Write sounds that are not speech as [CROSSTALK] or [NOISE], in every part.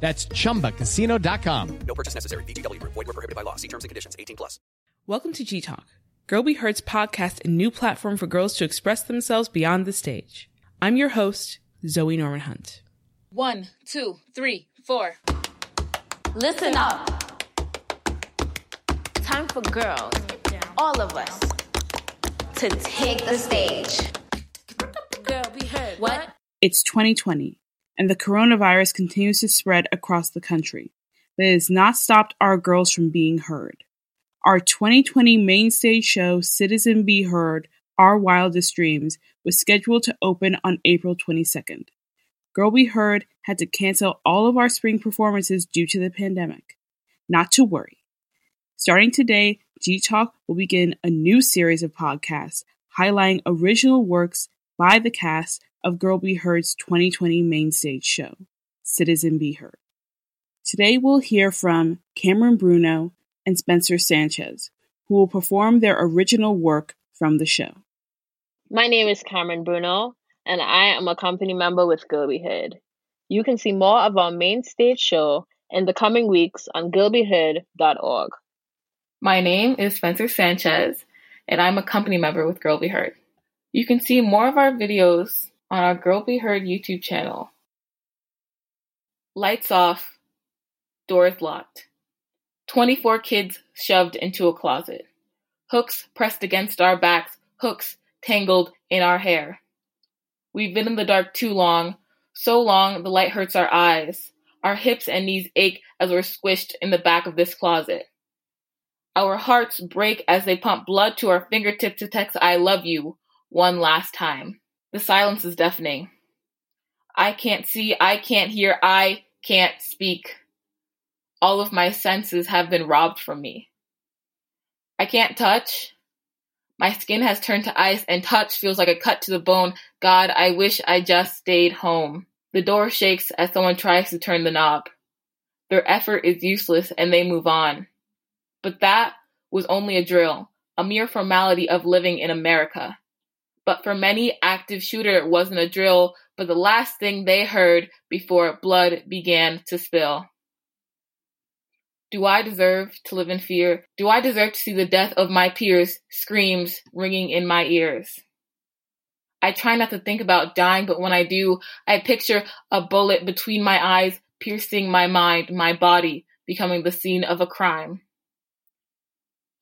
That's chumbacasino.com. No purchase necessary. VGW Group. Void were prohibited by law. See terms and conditions. 18 plus. Welcome to G Talk, Girl Be Heard's podcast and new platform for girls to express themselves beyond the stage. I'm your host, Zoe Norman Hunt. One, two, three, four. Listen up. Time for girls, all of us, to take the stage. Girl, be heard. What? It's 2020, and the coronavirus continues to spread across the country, but it has not stopped our girls from being heard. Our 2020 main stage show, Citizen Be Heard Our Wildest Dreams, was scheduled to open on April 22nd. Girl Be Heard had to cancel all of our spring performances due to the pandemic. Not to worry. Starting today, G Talk will begin a new series of podcasts highlighting original works by the cast of Girl Be Heard's 2020 main stage show, Citizen Be Heard. Today we'll hear from Cameron Bruno and Spencer Sanchez, who will perform their original work from the show. My name is Cameron Bruno, and I am a company member with Girl Be Heard. You can see more of our main stage show in the coming weeks on girlbeheard.org. My name is Spencer Sanchez, and I'm a company member with Girl Be Heard. You can see more of our videos on our Girl Be Heard YouTube channel. Lights off, doors locked. 24 kids shoved into a closet. Hooks pressed against our backs, hooks tangled in our hair. We've been in the dark too long, so long the light hurts our eyes. Our hips and knees ache as we're squished in the back of this closet. Our hearts break as they pump blood to our fingertips to text I love you one last time. The silence is deafening. I can't see, I can't hear, I can't speak. All of my senses have been robbed from me. I can't touch. My skin has turned to ice and touch feels like a cut to the bone. God, I wish I just stayed home. The door shakes as someone tries to turn the knob. Their effort is useless and they move on. But that was only a drill, a mere formality of living in America. But for many, active shooter it wasn't a drill, but the last thing they heard before blood began to spill. Do I deserve to live in fear? Do I deserve to see the death of my peers? Screams ringing in my ears. I try not to think about dying, but when I do, I picture a bullet between my eyes, piercing my mind, my body, becoming the scene of a crime.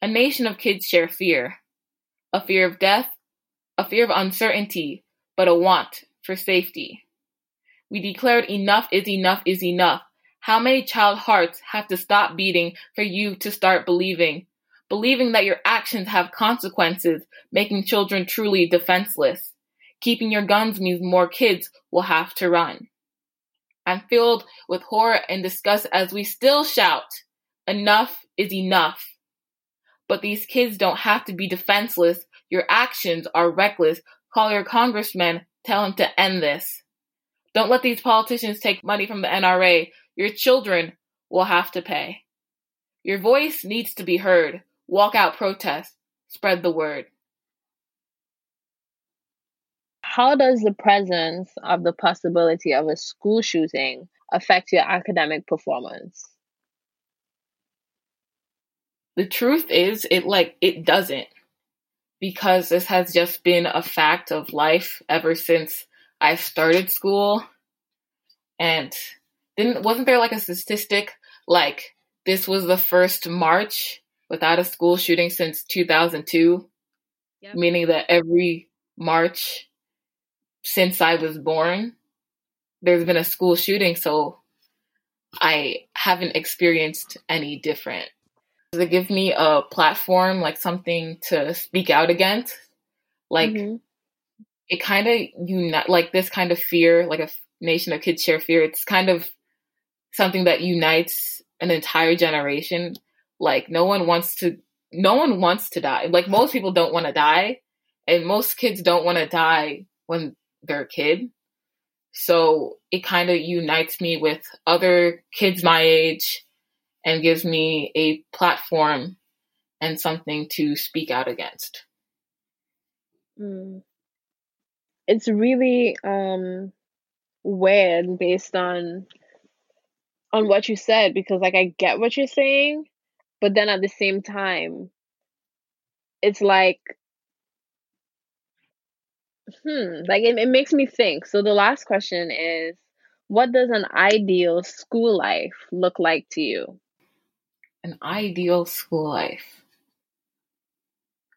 A nation of kids share fear. A fear of death, a fear of uncertainty, but a want for safety. We declared enough is enough is enough. How many child hearts have to stop beating for you to start believing? Believing that your actions have consequences, making children truly defenseless. Keeping your guns means more kids will have to run. I'm filled with horror and disgust as we still shout, enough is enough. But these kids don't have to be defenseless. Your actions are reckless. Call your congressman, tell him to end this. Don't let these politicians take money from the NRA. Your children will have to pay. Your voice needs to be heard. Walk out protest. Spread the word. How does the presence of the possibility of a school shooting affect your academic performance? The truth is, it like, it doesn't. Because this has just been a fact of life ever since I started school. And didn't wasn't there like a statistic like this was the first March without a school shooting since 2002, Yep. meaning that every March since I was born, there's been a school shooting. So I haven't experienced any different. It give me a platform, like something to speak out against? Like Mhm. it kind of unite, like this kind of fear, like a nation of kids share fear. It's kind of something that unites an entire generation. Like no one wants to, no one wants to die. Like most people don't want to die, and most kids don't want to die when they're a kid. So it kind of unites me with other kids my age and gives me a platform and something to speak out against. Mm. It's really um weird based on on what you said because like I get what you're saying, but then at the same time it's like hmm, like it, it makes me think. So the last question is what does an ideal school life look like to you? An ideal school life.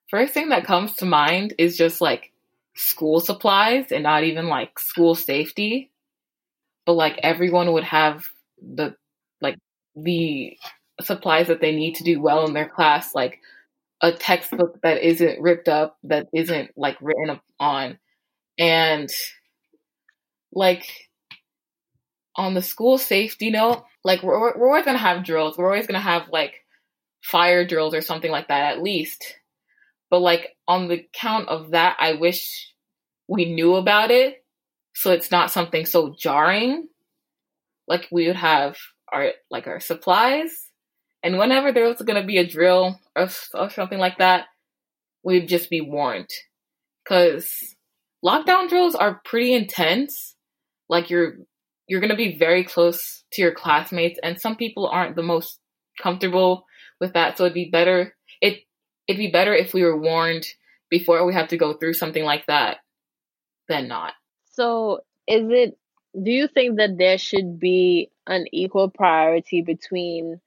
First thing that comes to mind is just like school supplies and not even like school safety. But like everyone would have the like the supplies that they need to do well in their class, like a textbook that isn't ripped up, that isn't like written on. And like on the school safety note, like we're, we're always gonna have drills. We're always gonna have like fire drills or something like that at least. But like on the count of that, I wish we knew about it so it's not something so jarring. Like we would have our like our supplies, and whenever there was gonna be a drill or, or something like that, we'd just be warned. Cause lockdown drills are pretty intense. Like you're you're gonna be very close to your classmates, and some people aren't the most comfortable with that. So it'd be better it it'd be better if we were warned before we have to go through something like that than not. So, is it, do you think that there should be an equal priority between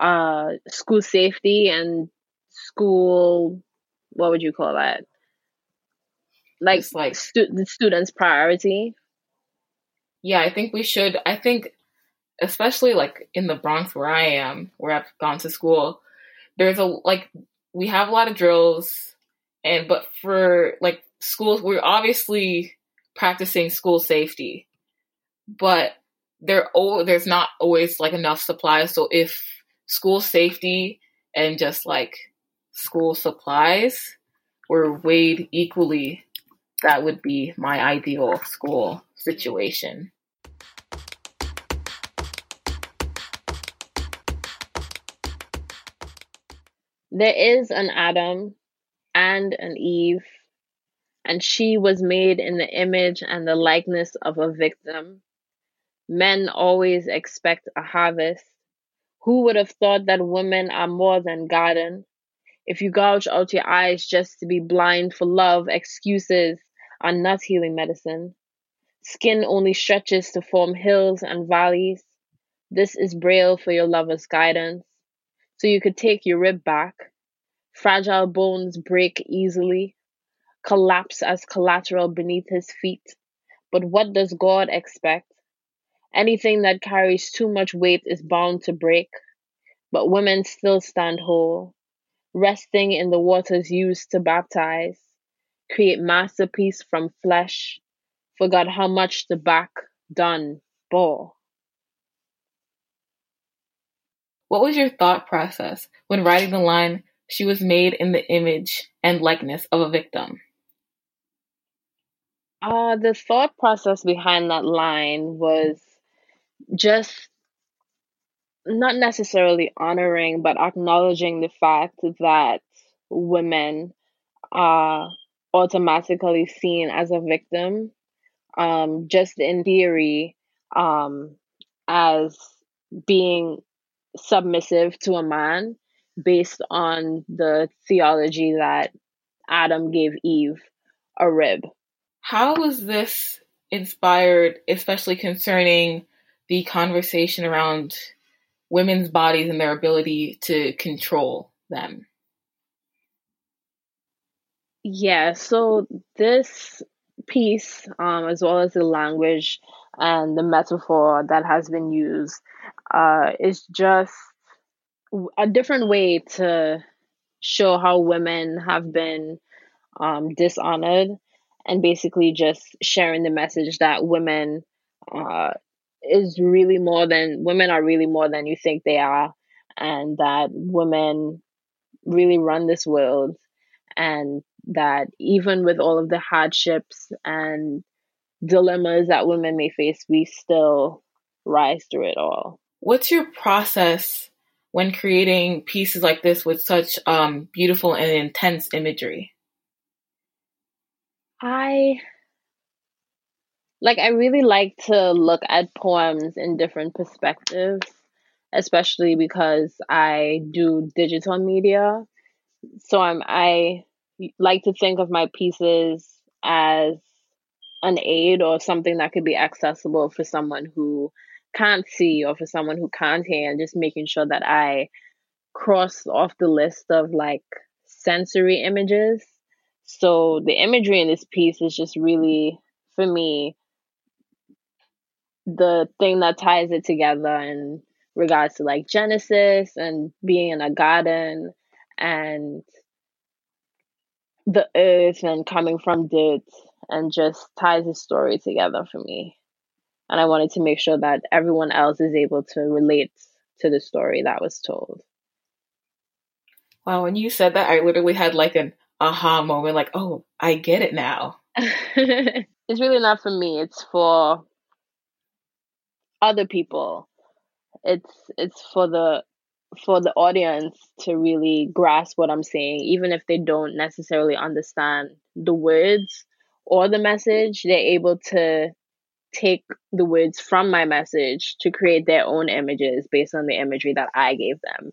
uh, school safety and school, what would you call that? Like, like stu- the students' priority? Yeah, I think we should. I think, especially like in the Bronx where I am, where I've gone to school, there's a like we have a lot of drills, and but for like schools, we're obviously practicing school safety, but there oh there's not always like enough supplies. So if school safety and just like school supplies were weighed equally, that would be my ideal school situation. There is an Adam and an Eve, and she was made in the image and the likeness of a victim. Men always expect a harvest. Who would have thought that women are more than garden? If you gouge out your eyes just to be blind for love, excuses are not healing medicine. Skin only stretches to form hills and valleys. This is braille for your lover's guidance. So you could take your rib back. Fragile bones break easily, collapse as collateral beneath his feet. But what does God expect? Anything that carries too much weight is bound to break. But women still stand whole, resting in the waters used to baptize, create masterpiece from flesh, forgot how much the back done bore. What was your thought process when writing the line, she was made in the image and likeness of a victim? Uh, the thought process behind that line was just not necessarily honoring, but acknowledging the fact that women are automatically seen as a victim, um, just in theory, um, as being submissive to a man based on the theology that Adam gave Eve a rib. How was this inspired, especially concerning the conversation around women's bodies and their ability to control them. Yeah, so this piece, um, as well as the language and the metaphor that has been used, uh, is just a different way to show how women have been um, dishonored and basically just sharing the message that women uh, is really more than women are really more than you think they are and that women really run this world and that even with all of the hardships and dilemmas that women may face we still rise through it all what's your process when creating pieces like this with such um, beautiful and intense imagery i like I really like to look at poems in different perspectives, especially because I do digital media. So I'm I like to think of my pieces as an aid or something that could be accessible for someone who can't see or for someone who can't hear and just making sure that I cross off the list of like sensory images. So the imagery in this piece is just really for me the thing that ties it together in regards to like Genesis and being in a garden and the earth and coming from dirt and just ties the story together for me. And I wanted to make sure that everyone else is able to relate to the story that was told. Wow, when you said that, I literally had like an aha moment like, oh, I get it now. [LAUGHS] it's really not for me, it's for other people. It's it's for the for the audience to really grasp what I'm saying, even if they don't necessarily understand the words or the message, they're able to take the words from my message to create their own images based on the imagery that I gave them.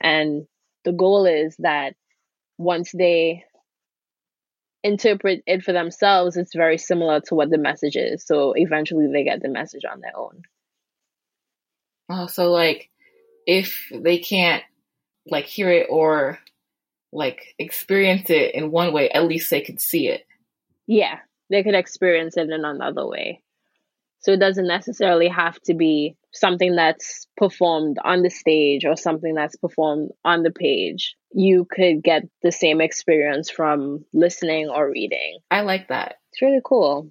And the goal is that once they interpret it for themselves, it's very similar to what the message is. So eventually they get the message on their own. Oh, so like if they can't like hear it or like experience it in one way, at least they could see it. Yeah, they could experience it in another way. So it doesn't necessarily have to be something that's performed on the stage or something that's performed on the page. You could get the same experience from listening or reading. I like that. It's really cool.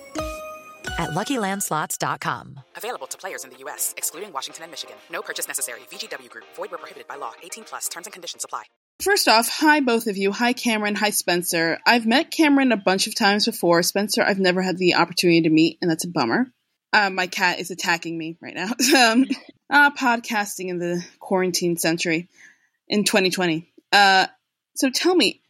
at LuckyLandSlots.com. Available to players in the U.S., excluding Washington and Michigan. No purchase necessary. VGW Group. Void where prohibited by law. 18 plus. Terms and conditions apply. First off, hi both of you. Hi Cameron. Hi Spencer. I've met Cameron a bunch of times before. Spencer, I've never had the opportunity to meet, and that's a bummer. Uh, my cat is attacking me right now. [LAUGHS] um, uh, podcasting in the quarantine century in 2020. Uh, so tell me,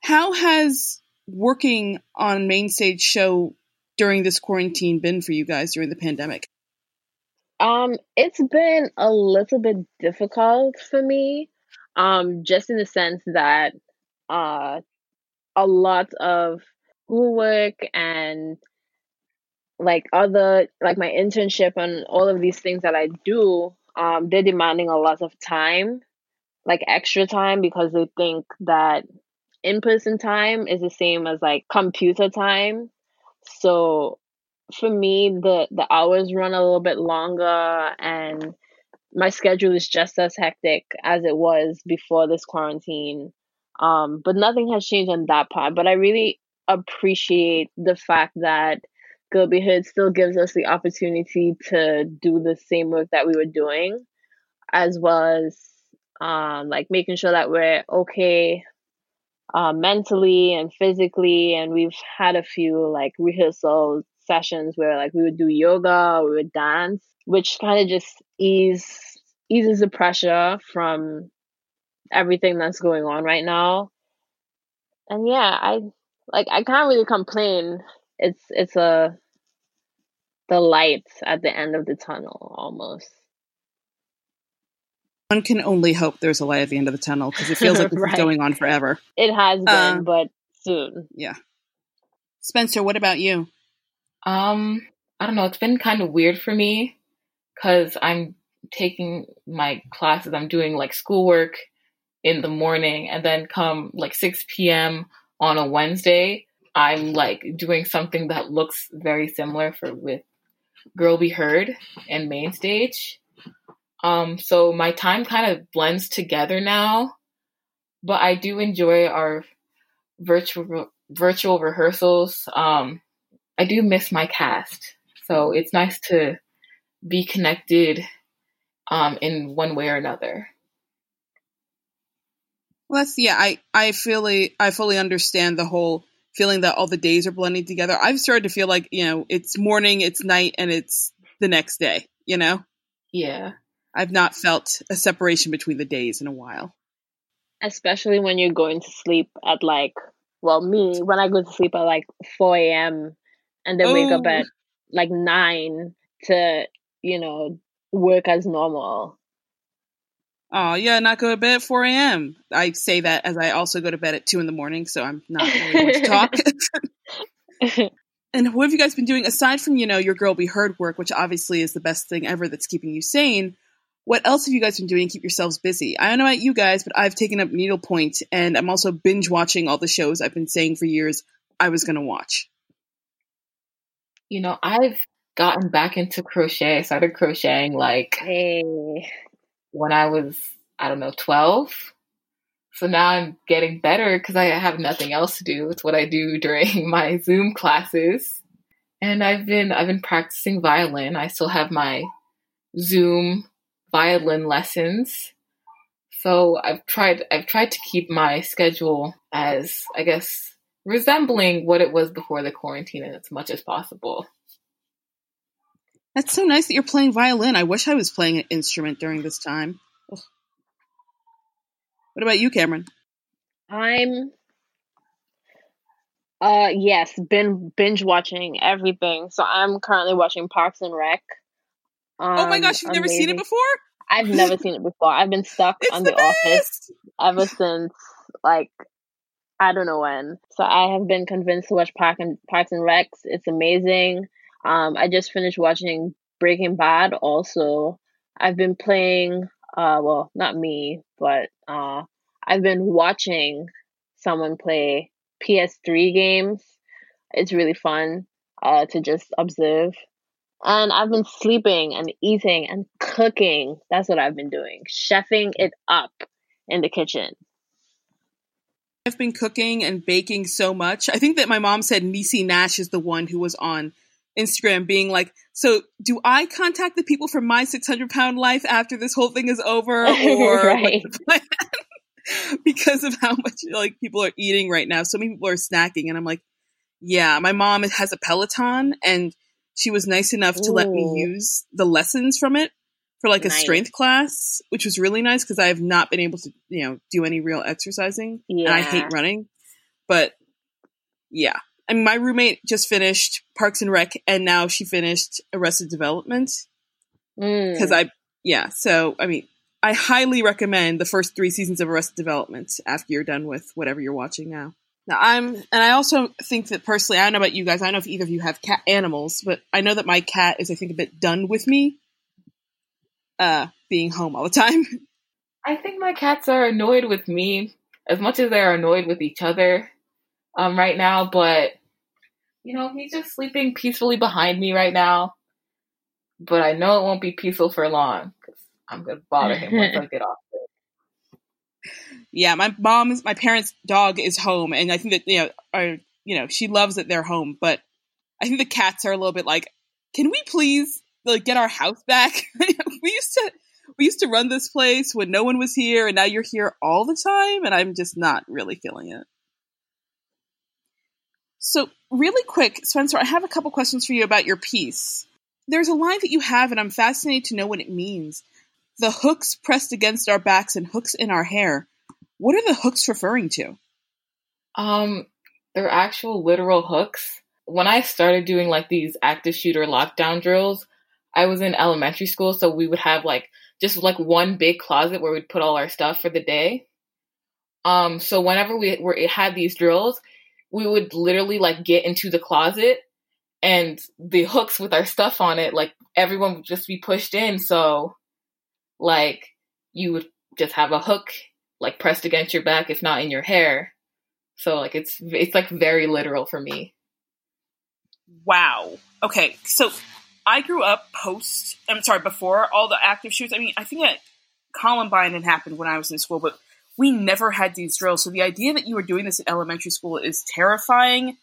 how has working on main stage show during this quarantine been for you guys during the pandemic? Um, it's been a little bit difficult for me, um, just in the sense that uh, a lot of schoolwork and like other like my internship and all of these things that I do, um, they're demanding a lot of time, like extra time, because they think that in person time is the same as like computer time. So for me the the hours run a little bit longer and my schedule is just as hectic as it was before this quarantine. Um, but nothing has changed on that part. But I really appreciate the fact that Girl Be Heard still gives us the opportunity to do the same work that we were doing, as well as um, like making sure that we're okay uh, mentally and physically. And we've had a few like rehearsal sessions where like we would do yoga, we would dance, which kind of just ease eases the pressure from everything that's going on right now. And yeah, I like I can't really complain. It's it's a the light at the end of the tunnel almost. One can only hope there's a light at the end of the tunnel because it feels like [LAUGHS] this Right. is going on forever. It has been, Uh, but soon. Yeah. Spencer, what about you? Um, I don't know. It's been kind of weird for me because I'm taking my classes. I'm doing like schoolwork in the morning, and then come like 6 p.m. on a Wednesday, I'm like doing something that looks very similar for with Girl Be Heard and Main Stage. Um, so my time kind of blends together now, but I do enjoy our virtual virtual rehearsals. Um, I do miss my cast, so it's nice to be connected um, in one way or another. Well, that's yeah. I I fully I fully understand the whole feeling that all the days are blending together. I've started to feel like you know it's morning, it's night, and it's the next day. You know, Yeah. I've not felt a separation between the days in a while. Especially when you're going to sleep at like, well, me, when I go to sleep at like 4 a.m. and then wake up Oh. at like 9 to, you know, work as normal. Oh yeah, not go to bed at four a.m. I say that as I also go to bed at two in the morning, so I'm not really to talk. [LAUGHS] [LAUGHS] and what have you guys been doing aside from you know your girl be heard work, which obviously is the best thing ever that's keeping you sane? What else have you guys been doing to keep yourselves busy? I don't know about you guys, but I've taken up needlepoint, and I'm also binge watching all the shows I've been saying for years I was going to watch. You know, I've gotten back into crochet. I started crocheting like Hey. when I was, I don't know, 12. So now I'm getting better because I have nothing else to do. It's what I do during [LAUGHS] my Zoom classes. And I've been I've been practicing violin. I still have my Zoom violin lessons. So I've tried I've tried to keep my schedule as I guess resembling what it was before the quarantine and as much as possible. That's so nice that you're playing violin. I wish I was playing an instrument during this time. Ugh. What about you, Cameron? I'm uh yes, been binge watching everything. So I'm currently watching Parks and Rec. Um, oh my gosh, you've never seen it before? I've never seen it before. I've been stuck [LAUGHS] It's on the the, office ever since like I don't know when. So I have been convinced to watch Park and Parks and Recs. It's amazing. Um I just finished watching Breaking Bad also. I've been playing uh well, not me, but uh I've been watching someone play PS3 games. It's really fun uh to just observe. And I've been sleeping and eating and cooking. That's what I've been doing. Chefing it up in the kitchen. I've been cooking and baking so much. I think that my mom said Niecy Nash is the one who was on Instagram being like, So do I contact the people from my 600 pound life after this whole thing is over? [LAUGHS] Or Right. what's the plan? [LAUGHS] because of how much like people are eating right now. So many people are snacking. And I'm like, Yeah, my mom has a Peloton and she was nice enough to let me use the lessons from it for like a Nice. strength class, which was really nice because I have not been able to, you know, do any real exercising. And I hate running. But yeah. I mean my roommate just finished Parks and Rec and now she finished Arrested Development. Mm. Because I yeah, so I mean I highly recommend the first three seasons of Arrested Development after you're done with whatever you're watching now. Now I'm, and I also think that personally, I don't know about you guys. I don't know if either of you have cat animals, but I know that my cat is, I think, a bit done with me, uh, being home all the time. [LAUGHS] I think my cats are annoyed with me as much as they're annoyed with each other um, right now, but you know, he's just sleeping peacefully behind me right now. But I know it won't be peaceful for long because I'm gonna bother him once I [LAUGHS] get off. Yeah, my mom's my parents' dog is home, and I think that you know, are you know, she loves that they're home. But I think the cats are a little bit like, can we please like get our house back? [LAUGHS] we used to we used to run this place when no one was here, and now you're here all the time, and I'm just not really feeling it. So, really quick, Spencer, I have a couple questions for you about your piece. There's a line that you have, and I'm fascinated to know what it means. The hooks pressed against our backs and hooks in our hair. What are the hooks referring to? Um, they're actual literal hooks. When I started doing like these active shooter lockdown drills, I was in elementary school, so we would have like just like one big closet where we'd put all our stuff for the day. Um, so whenever we were had these drills, we would literally like get into the closet and the hooks with our stuff on it, like everyone would just be pushed in. So like you would just have a hook like pressed against your back, if not in your hair. So like it's it's like very literal for me. Wow. Okay, so I grew up post. I'm sorry, before all the active shoots. I mean, I think that Columbine had happened when I was in school, but we never had these drills. So the idea that you were doing this in elementary school is terrifying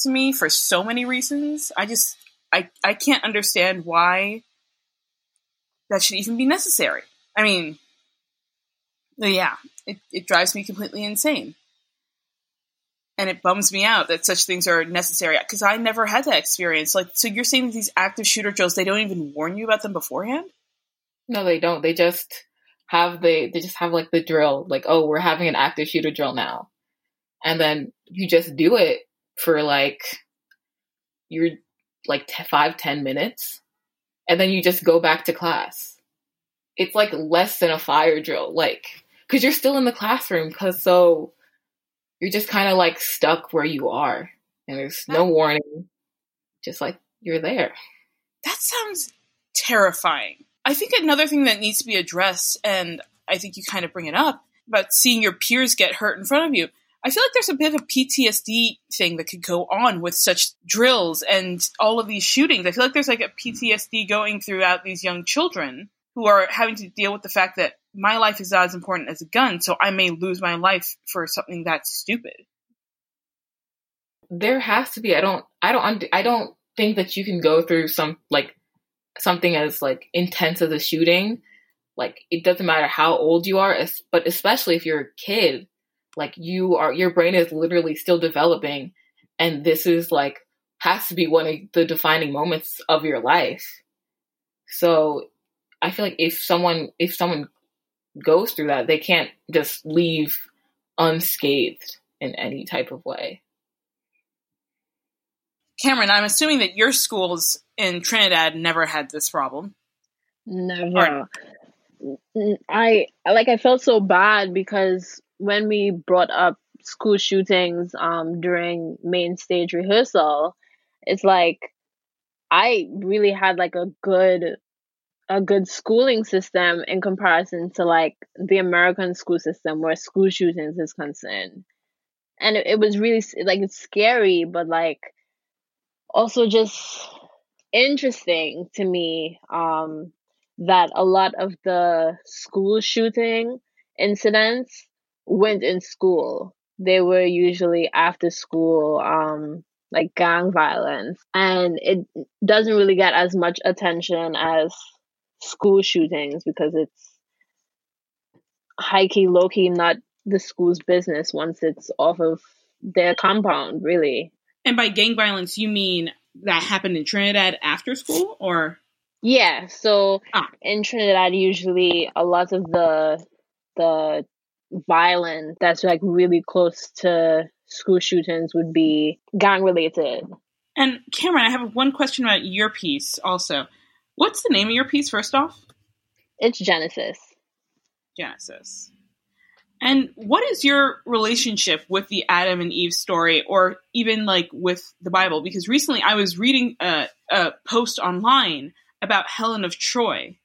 to me for so many reasons. I just I I can't understand why that should even be necessary. I mean, yeah, it, it drives me completely insane. And it bums me out that such things are necessary because I never had that experience. Like, so you're saying these active shooter drills, they don't even warn you about them beforehand? No, they don't. They just have the they just have like the drill, like, oh, we're having an active shooter drill now. And then you just do it for like you're like t- five, ten minutes, and then you just go back to class. It's like less than a fire drill, like because you're still in the classroom, because so you're just kind of like stuck where you are, and there's no warning, just like you're there. That sounds terrifying. I think another thing that needs to be addressed, and I think you kind of bring it up about seeing your peers get hurt in front of you. I feel like there's a bit of a PTSD thing that could go on with such drills and all of these shootings. I feel like there's like a PTSD going throughout these young children who are having to deal with the fact that my life is not as important as a gun, so I may lose my life for something that's stupid. There has to be. I don't. I don't. I don't think that you can go through some like something as like intense as a shooting. Like it doesn't matter how old you are, but especially if you're a kid, like you are, your brain is literally still developing, and this is like has to be one of the defining moments of your life. So I feel like if someone if someone goes through that, they can't just leave unscathed in any type of way. Cameron, I'm assuming that your schools in Trinidad never had this problem. Never. I like I felt so bad because when we brought up school shootings um during main stage rehearsal, it's like I really had like a good a good schooling system in comparison to like the American school system where school shootings is concerned. And it, it was really like it's scary, but like also just interesting to me um, that a lot of the school shooting incidents went in school. They were usually after school, um, like gang violence, and it doesn't really get as much attention as school shootings because it's high key, low key, not the school's business once it's off of their compound, really. And by gang violence, you mean that happened in Trinidad after school, or? Yeah, so ah. in Trinidad, usually a lot of the the violence that's like really close to school shootings would be gang related. And Cameron, I have one question about your piece also. What's the name of your piece, first off? It's Genesis. Genesis. And what is your relationship with the Adam and Eve story, or even like with the Bible? Because recently I was reading a, a post online about Helen of Troy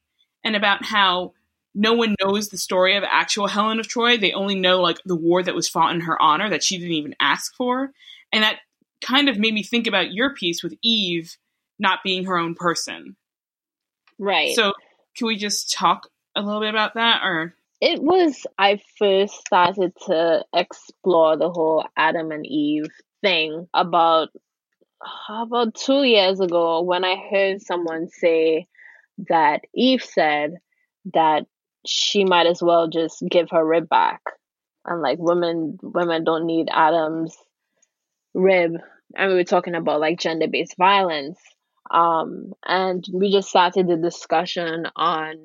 and about how no one knows the story of actual Helen of Troy. They only know like the war that was fought in her honor that she didn't even ask for. And that kind of made me think about your piece with Eve not being her own person. Right. So Can we just talk a little bit about that or It was I first started to explore the whole Adam and Eve thing about about two years ago when I heard someone say that Eve said that she might as well just give her rib back. And like women women don't need Adam's rib. And we were talking about like gender based violence. Um and we just started the discussion on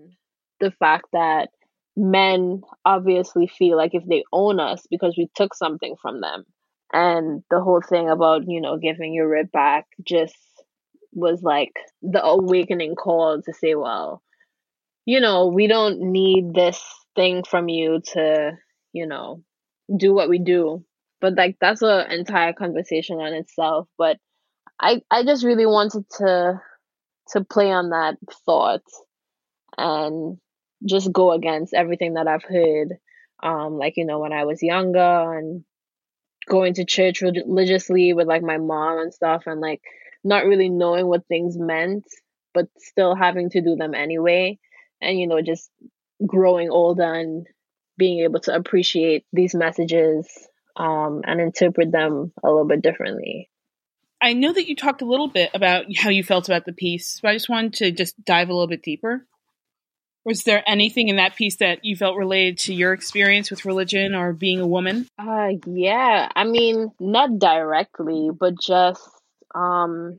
the fact that men obviously feel like if they own us because we took something from them. And the whole thing about, you know, giving your rib back just was like the awakening call to say, well, you know, we don't need this thing from you to, you know, do what we do. But like that's an entire conversation on itself. But I I just really wanted to to play on that thought and just go against everything that I've heard. Um, like you know, when I was younger and going to church religiously with like my mom and stuff, and like not really knowing what things meant, but still having to do them anyway. And you know, just growing older and being able to appreciate these messages um, and interpret them a little bit differently. I know that you talked a little bit about how you felt about the piece, but I just wanted to just dive a little bit deeper. Was there anything in that piece that you felt related to your experience with religion or being a woman? Uh yeah, I mean, not directly, but just um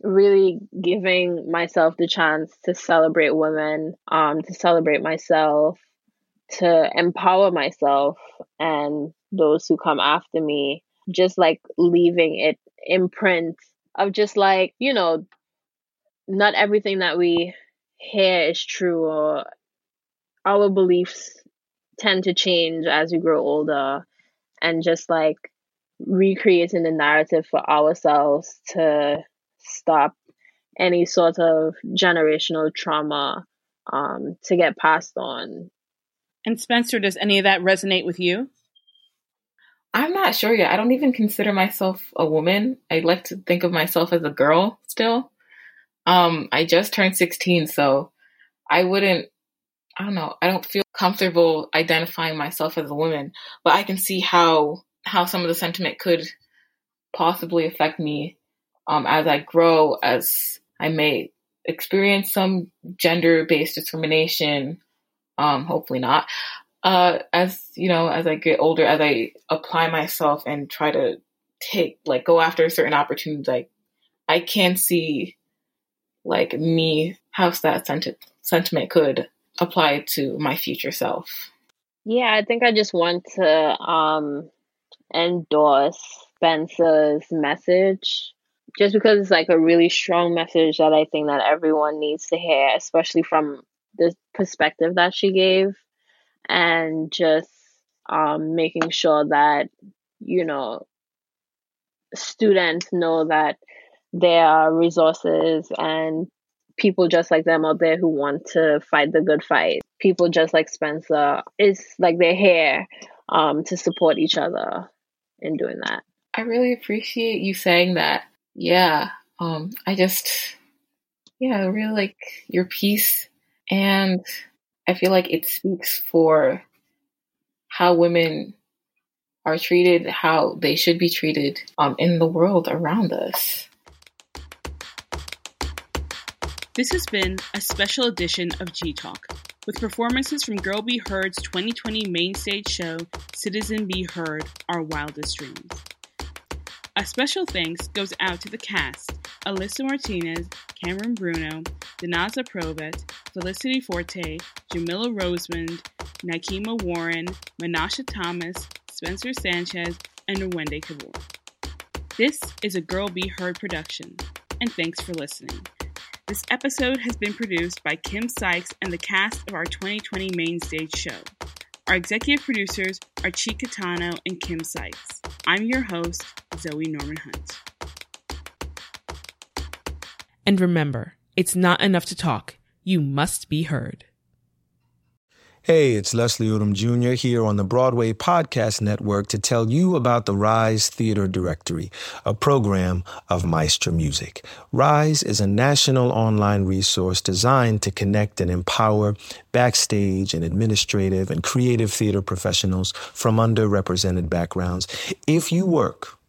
really giving myself the chance to celebrate women, um to celebrate myself, to empower myself and those who come after me, just like leaving it imprint of just like, you know, not everything that we hear is true or our beliefs tend to change as we grow older and just like recreating the narrative for ourselves to stop any sort of generational trauma um, to get passed on. And Spencer, does any of that resonate with you? I'm not sure yet. I don't even consider myself a woman. I like to think of myself as a girl still. Um, I just turned 16, so I wouldn't, I don't know, I don't feel comfortable identifying myself as a woman, but I can see how, how some of the sentiment could possibly affect me, um, as I grow, as I may experience some gender based discrimination, um, hopefully not. Uh, as you know, as I get older, as I apply myself and try to take, like, go after certain opportunities, like, I can see like me how that senti- sentiment could apply to my future self. Yeah, I think I just want to um, endorse Spencer's message just because it's like a really strong message that I think that everyone needs to hear, especially from the perspective that she gave, and just um, making sure that you know students know that there are resources and people just like them out there who want to fight the good fight. People just like Spencer is like they're here um, to support each other in doing that. I really appreciate you saying that. Yeah. Um, I just, yeah, I really like your piece. And I feel like it speaks for how women are treated, how they should be treated um, in the world around us. This has been a special edition of G Talk, with performances from Girl Be Heard's 2020 main stage show, Citizen Be Heard Our Wildest Dreams. A special thanks goes out to the cast Alyssa Martinez, Cameron Bruno, Danaza Provet, Felicity Forte, Jamila Rosemond, Nikema Warren, Menasha Thomas, Spencer Sanchez, and Rwende Kabor. This is a Girl Be Heard production, and thanks for listening. This episode has been produced by Kim Sykes and the cast of our 2020 main stage show. Our executive producers are Chi Catano and Kim Sykes. I'm your host, Zoe Norman Hunt. And remember, it's not enough to talk, you must be heard. Hey, it's Leslie Odom Jr. here on the Broadway Podcast Network to tell you about the Rise Theater Directory, a program of Maestro Music. Rise is a national online resource designed to connect and empower backstage and administrative and creative theater professionals from underrepresented backgrounds. If you work